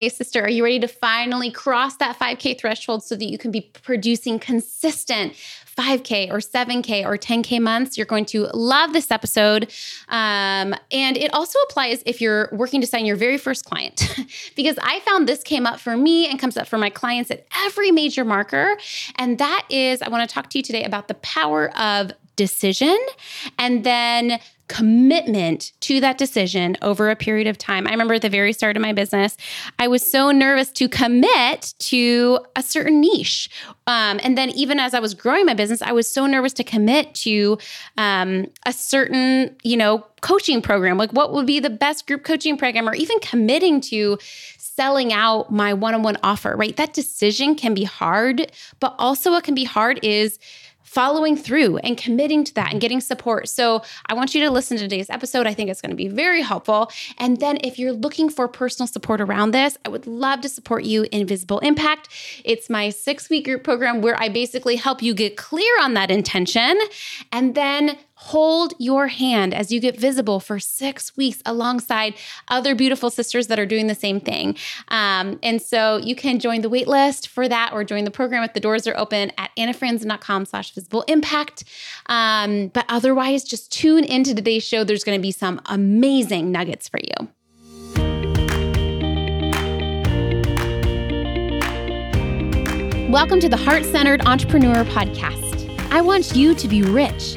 Hey, sister, are you ready to finally cross that 5K threshold so that you can be producing consistent 5K or 7K or 10K months? You're going to love this episode. Um, and it also applies if you're working to sign your very first client, because I found this came up for me and comes up for my clients at every major marker. And that is, I want to talk to you today about the power of decision and then commitment to that decision over a period of time. I remember at the very start of my business, I was so nervous to commit to a certain niche. Um, and then, even as I was growing my business, I was so nervous to commit to um, a certain, you know, coaching program. Like, what would be the best group coaching program, or even committing to selling out my one on one offer, right? That decision can be hard, but also what can be hard is following through and committing to that and getting support. So I want you to listen to today's episode. I think it's going to be very helpful. And then if you're looking for personal support around this, I would love to support you in Visible Impact. It's my six week group program where I basically help you get clear on that intention and then hold your hand as you get visible for six weeks alongside other beautiful sisters that are doing the same thing. Um, and so you can join the waitlist for that or join the program if the doors are open at annafranzen.com slash visible impact. Um, but otherwise, just tune into today's show. There's going to be some amazing nuggets for you. Welcome to the Heart Centered Entrepreneur Podcast. I want you to be rich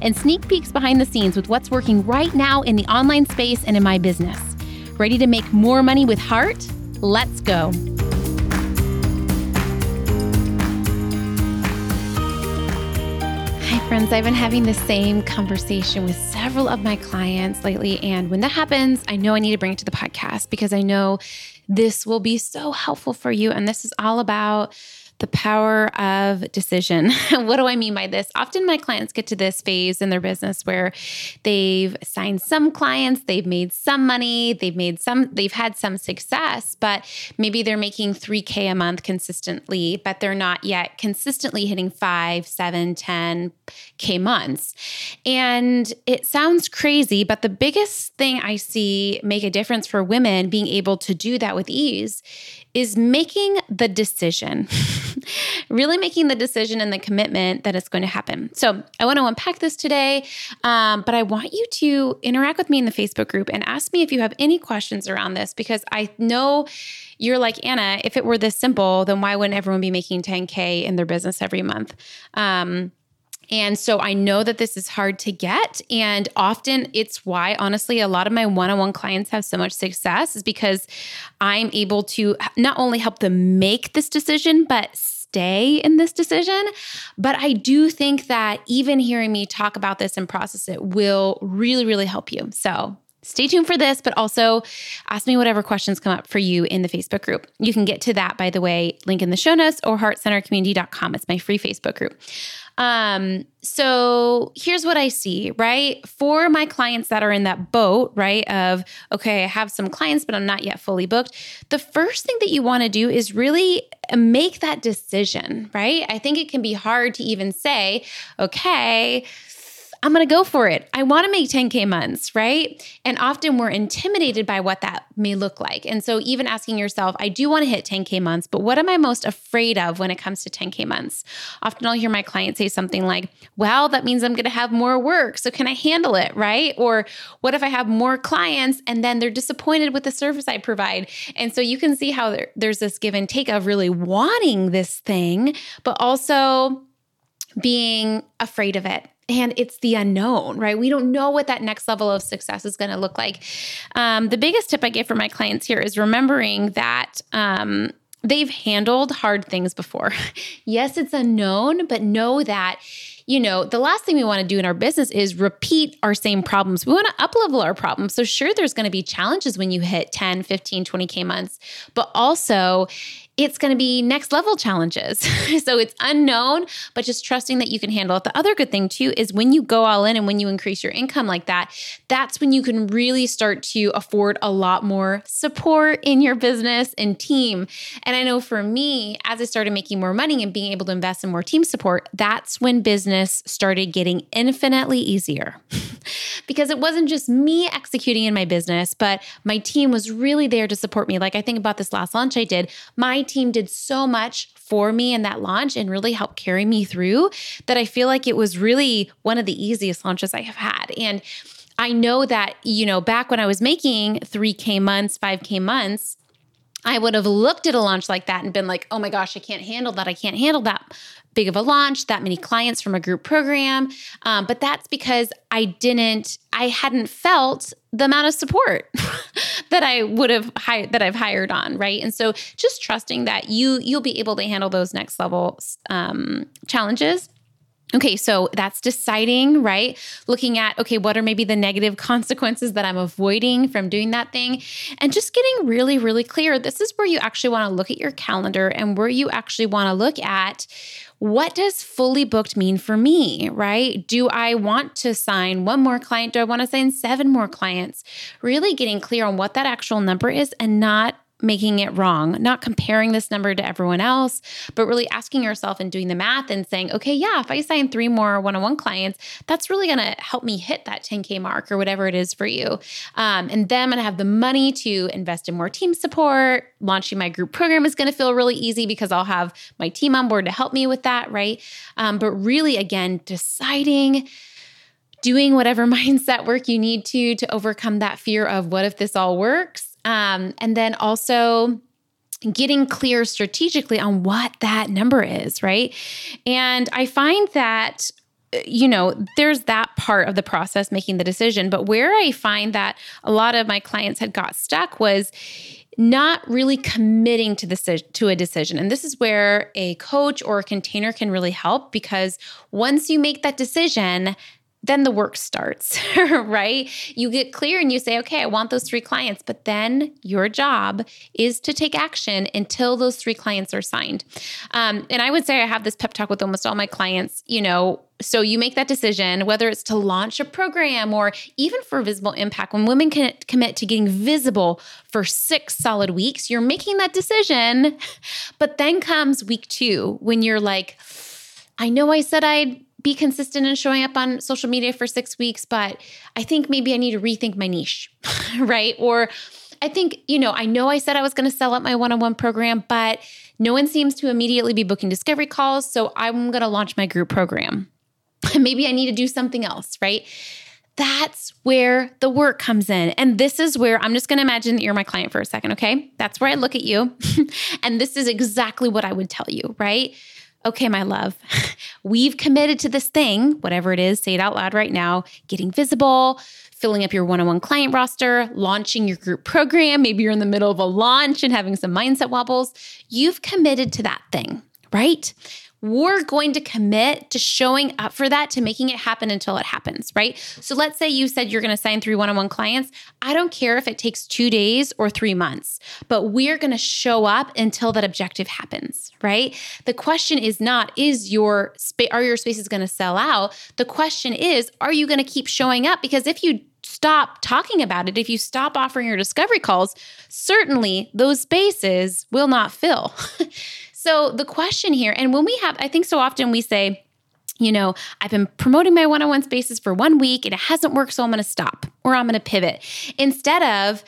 and sneak peeks behind the scenes with what's working right now in the online space and in my business. Ready to make more money with heart? Let's go. Hi, friends. I've been having the same conversation with several of my clients lately. And when that happens, I know I need to bring it to the podcast because I know this will be so helpful for you. And this is all about the power of decision. what do I mean by this? Often my clients get to this phase in their business where they've signed some clients, they've made some money, they've made some, they've had some success, but maybe they're making 3K a month consistently, but they're not yet consistently hitting five, seven, 10K months. And it sounds crazy, but the biggest thing I see make a difference for women being able to do that with ease is making the decision, really making the decision and the commitment that it's going to happen. So I want to unpack this today, um, but I want you to interact with me in the Facebook group and ask me if you have any questions around this because I know you're like Anna. If it were this simple, then why wouldn't everyone be making 10k in their business every month? Um, and so I know that this is hard to get. And often it's why, honestly, a lot of my one on one clients have so much success is because I'm able to not only help them make this decision, but stay in this decision. But I do think that even hearing me talk about this and process it will really, really help you. So stay tuned for this, but also ask me whatever questions come up for you in the Facebook group. You can get to that, by the way, link in the show notes or heartcentercommunity.com. It's my free Facebook group. Um, so here's what I see, right? For my clients that are in that boat, right? Of, okay, I have some clients, but I'm not yet fully booked. The first thing that you want to do is really make that decision, right? I think it can be hard to even say, okay, I'm going to go for it. I want to make 10K months, right? And often we're intimidated by what that may look like. And so, even asking yourself, I do want to hit 10K months, but what am I most afraid of when it comes to 10K months? Often I'll hear my clients say something like, well, that means I'm going to have more work. So, can I handle it, right? Or what if I have more clients and then they're disappointed with the service I provide? And so, you can see how there, there's this give and take of really wanting this thing, but also being afraid of it and it's the unknown, right? We don't know what that next level of success is going to look like. Um, the biggest tip I give for my clients here is remembering that. Um, they've handled hard things before. yes, it's unknown, but know that you know, the last thing we want to do in our business is repeat our same problems. We want to uplevel our problems. So sure there's going to be challenges when you hit 10, 15, 20k months, but also it's going to be next level challenges. so it's unknown, but just trusting that you can handle it. The other good thing too is when you go all in and when you increase your income like that, that's when you can really start to afford a lot more support in your business and team. And I know for me, as I started making more money and being able to invest in more team support, that's when business started getting infinitely easier. because it wasn't just me executing in my business, but my team was really there to support me. Like I think about this last launch I did, my team did so much for me in that launch and really helped carry me through that I feel like it was really one of the easiest launches I have had. And I know that, you know, back when I was making 3K months, 5K months, I would have looked at a launch like that and been like, oh my gosh, I can't handle that. I can't handle that big of a launch, that many clients from a group program. Um, but that's because I didn't, I hadn't felt the amount of support that I would have hired that I've hired on, right? And so just trusting that you you'll be able to handle those next level um, challenges Okay, so that's deciding, right? Looking at, okay, what are maybe the negative consequences that I'm avoiding from doing that thing? And just getting really, really clear. This is where you actually want to look at your calendar and where you actually want to look at what does fully booked mean for me, right? Do I want to sign one more client? Do I want to sign seven more clients? Really getting clear on what that actual number is and not making it wrong, not comparing this number to everyone else, but really asking yourself and doing the math and saying, okay, yeah, if I sign three more one on one clients, that's really going to help me hit that 10K mark or whatever it is for you. Um, and then I'm going to have the money to invest in more team support. Launching my group program is going to feel really easy because I'll have my team on board to help me with that, right? Um, but really, again, deciding doing whatever mindset work you need to to overcome that fear of what if this all works um, and then also getting clear strategically on what that number is, right? And I find that you know, there's that part of the process making the decision. But where I find that a lot of my clients had got stuck was not really committing to the to a decision. And this is where a coach or a container can really help because once you make that decision, then the work starts, right? You get clear and you say, okay, I want those three clients, but then your job is to take action until those three clients are signed. Um, and I would say I have this pep talk with almost all my clients, you know. So you make that decision, whether it's to launch a program or even for visible impact. When women can commit to getting visible for six solid weeks, you're making that decision. But then comes week two when you're like, I know I said I'd be consistent in showing up on social media for six weeks, but I think maybe I need to rethink my niche, right? Or I think, you know, I know I said I was going to sell up my one on one program, but no one seems to immediately be booking discovery calls. So I'm going to launch my group program. maybe I need to do something else, right? That's where the work comes in. And this is where I'm just going to imagine that you're my client for a second, okay? That's where I look at you. and this is exactly what I would tell you, right? Okay, my love, we've committed to this thing, whatever it is, say it out loud right now, getting visible, filling up your one on one client roster, launching your group program. Maybe you're in the middle of a launch and having some mindset wobbles. You've committed to that thing, right? We're going to commit to showing up for that, to making it happen until it happens, right? So let's say you said you're going to sign three one on one clients. I don't care if it takes two days or three months, but we're going to show up until that objective happens, right? The question is not, is your space, are your spaces going to sell out? The question is, are you going to keep showing up? Because if you stop talking about it, if you stop offering your discovery calls, certainly those spaces will not fill. So the question here, and when we have, I think so often we say, you know, I've been promoting my one on one spaces for one week and it hasn't worked, so I'm going to stop or I'm going to pivot. Instead of,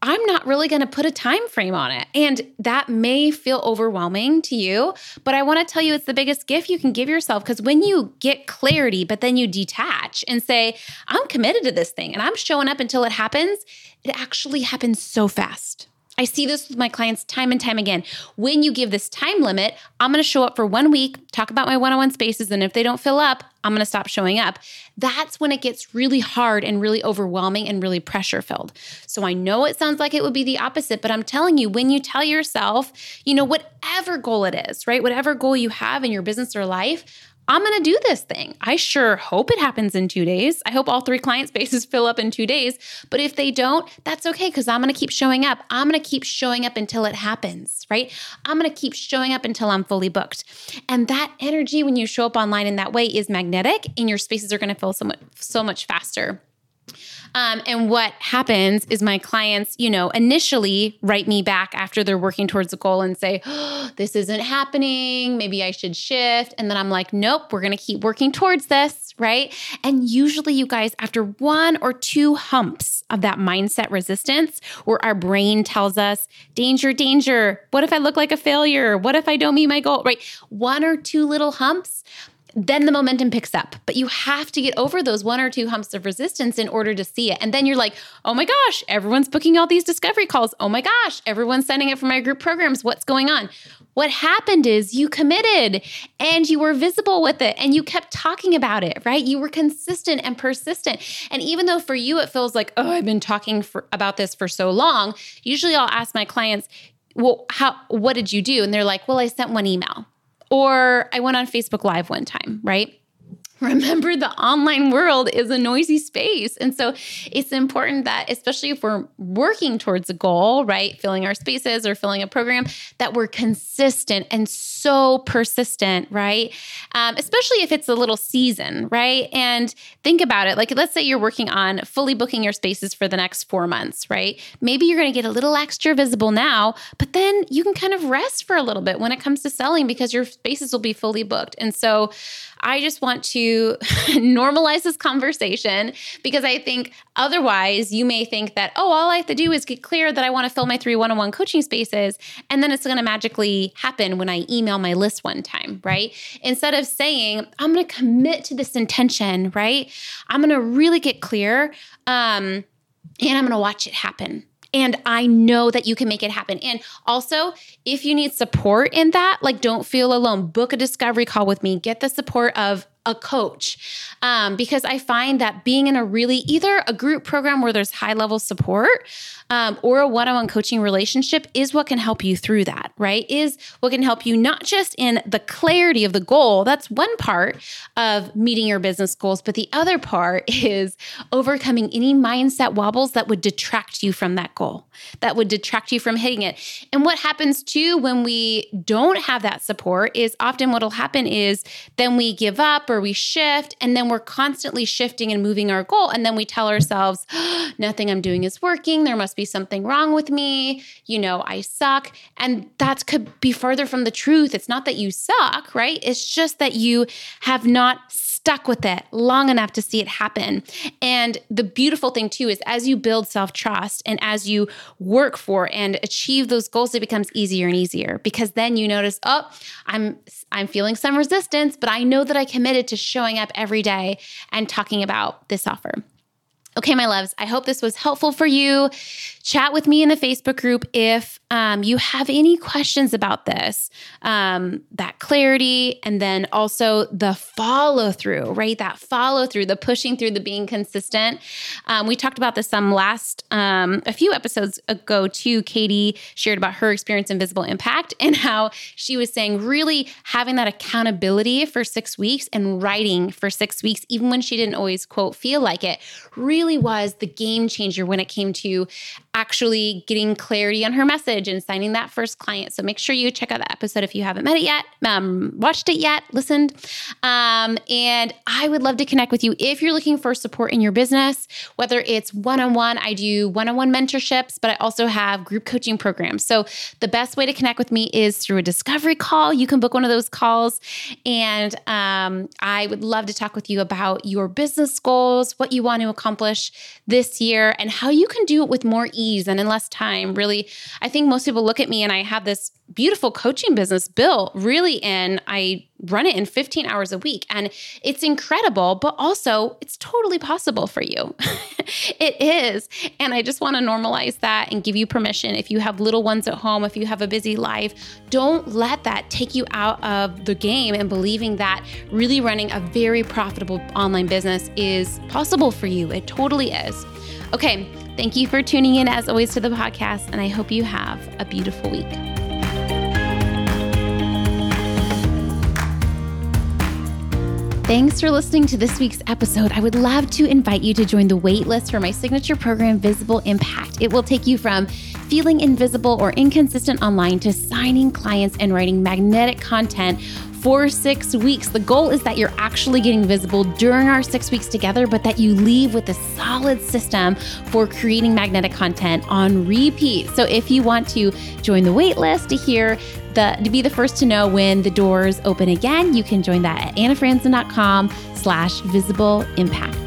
I'm not really going to put a time frame on it. And that may feel overwhelming to you, but I want to tell you it's the biggest gift you can give yourself because when you get clarity, but then you detach and say, I'm committed to this thing and I'm showing up until it happens, it actually happens so fast. I see this with my clients time and time again. When you give this time limit, I'm going to show up for one week, talk about my one on one spaces, and if they don't fill up, I'm going to stop showing up. That's when it gets really hard and really overwhelming and really pressure filled. So I know it sounds like it would be the opposite, but I'm telling you, when you tell yourself, you know, whatever goal it is, right? Whatever goal you have in your business or life, I'm going to do this thing. I sure hope it happens in two days. I hope all three client spaces fill up in two days. But if they don't, that's okay because I'm going to keep showing up. I'm going to keep showing up until it happens, right? I'm going to keep showing up until I'm fully booked. And that energy, when you show up online in that way, is magnetic and your spaces are going to fill so much, so much faster. Um, and what happens is my clients, you know, initially write me back after they're working towards a goal and say, oh, this isn't happening. Maybe I should shift. And then I'm like, nope, we're going to keep working towards this. Right. And usually, you guys, after one or two humps of that mindset resistance, where our brain tells us, danger, danger. What if I look like a failure? What if I don't meet my goal? Right. One or two little humps then the momentum picks up. But you have to get over those one or two humps of resistance in order to see it. And then you're like, oh my gosh, everyone's booking all these discovery calls. Oh my gosh, everyone's signing up for my group programs. What's going on? What happened is you committed and you were visible with it and you kept talking about it, right? You were consistent and persistent. And even though for you it feels like, oh, I've been talking for, about this for so long, usually I'll ask my clients, well, how what did you do? And they're like, well, I sent one email. Or I went on Facebook Live one time, right? remember the online world is a noisy space. And so it's important that, especially if we're working towards a goal, right, filling our spaces or filling a program, that we're consistent and so persistent, right? Um, especially if it's a little season, right? And think about it like, let's say you're working on fully booking your spaces for the next four months, right? Maybe you're going to get a little extra visible now, but then you can kind of rest for a little bit when it comes to selling because your spaces will be fully booked. And so, I just want to normalize this conversation because I think otherwise you may think that, oh, all I have to do is get clear that I want to fill my three one on one coaching spaces. And then it's going to magically happen when I email my list one time, right? Instead of saying, I'm going to commit to this intention, right? I'm going to really get clear. Um, and I'm going to watch it happen. And I know that you can make it happen. And also, if you need support in that, like don't feel alone. Book a discovery call with me. Get the support of a coach um, because I find that being in a really either a group program where there's high level support um, or a one on one coaching relationship is what can help you through that, right? Is what can help you not just in the clarity of the goal, that's one part of meeting your business goals, but the other part is overcoming any mindset wobbles that would detract you from that goal, that would detract you from hitting it. And what happens too when we don't have that support is often what'll happen is then we give up or we shift and then we're constantly shifting and moving our goal and then we tell ourselves nothing i'm doing is working. There must be something wrong with me. You know i suck. And that could be further from the truth. It's not that you suck right? It's just that you have not stuck with it long enough to see it happen. And the beautiful thing too is as you build self-trust and as you work for and achieve those goals it becomes easier and easier because then you notice, "Oh, I'm I'm feeling some resistance, but I know that I committed to showing up every day and talking about this offer." Okay, my loves, I hope this was helpful for you. Chat with me in the Facebook group if um, you have any questions about this, um, that clarity, and then also the follow through, right? That follow through, the pushing through, the being consistent. Um, we talked about this some last, um, a few episodes ago, too. Katie shared about her experience in visible impact and how she was saying really having that accountability for six weeks and writing for six weeks, even when she didn't always, quote, feel like it, really really was the game changer when it came to actually getting clarity on her message and signing that first client. So make sure you check out that episode if you haven't met it yet, um, watched it yet, listened. Um, and I would love to connect with you if you're looking for support in your business, whether it's one on one, I do one on one mentorships, but I also have group coaching programs. So the best way to connect with me is through a discovery call. You can book one of those calls. And um, I would love to talk with you about your business goals, what you want to accomplish this year, and how you can do it with more ease ease and in less time. Really, I think most people look at me and I have this beautiful coaching business built really in, I run it in 15 hours a week. And it's incredible, but also it's totally possible for you. it is. And I just want to normalize that and give you permission. If you have little ones at home, if you have a busy life, don't let that take you out of the game and believing that really running a very profitable online business is possible for you. It totally is. Okay, Thank you for tuning in, as always, to the podcast, and I hope you have a beautiful week. Thanks for listening to this week's episode. I would love to invite you to join the waitlist for my signature program, Visible Impact. It will take you from feeling invisible or inconsistent online to signing clients and writing magnetic content for six weeks. The goal is that you're actually getting visible during our six weeks together, but that you leave with a solid system for creating magnetic content on repeat. So if you want to join the waitlist to hear the to be the first to know when the doors open again, you can join that at annafranzen.com slash visible impact.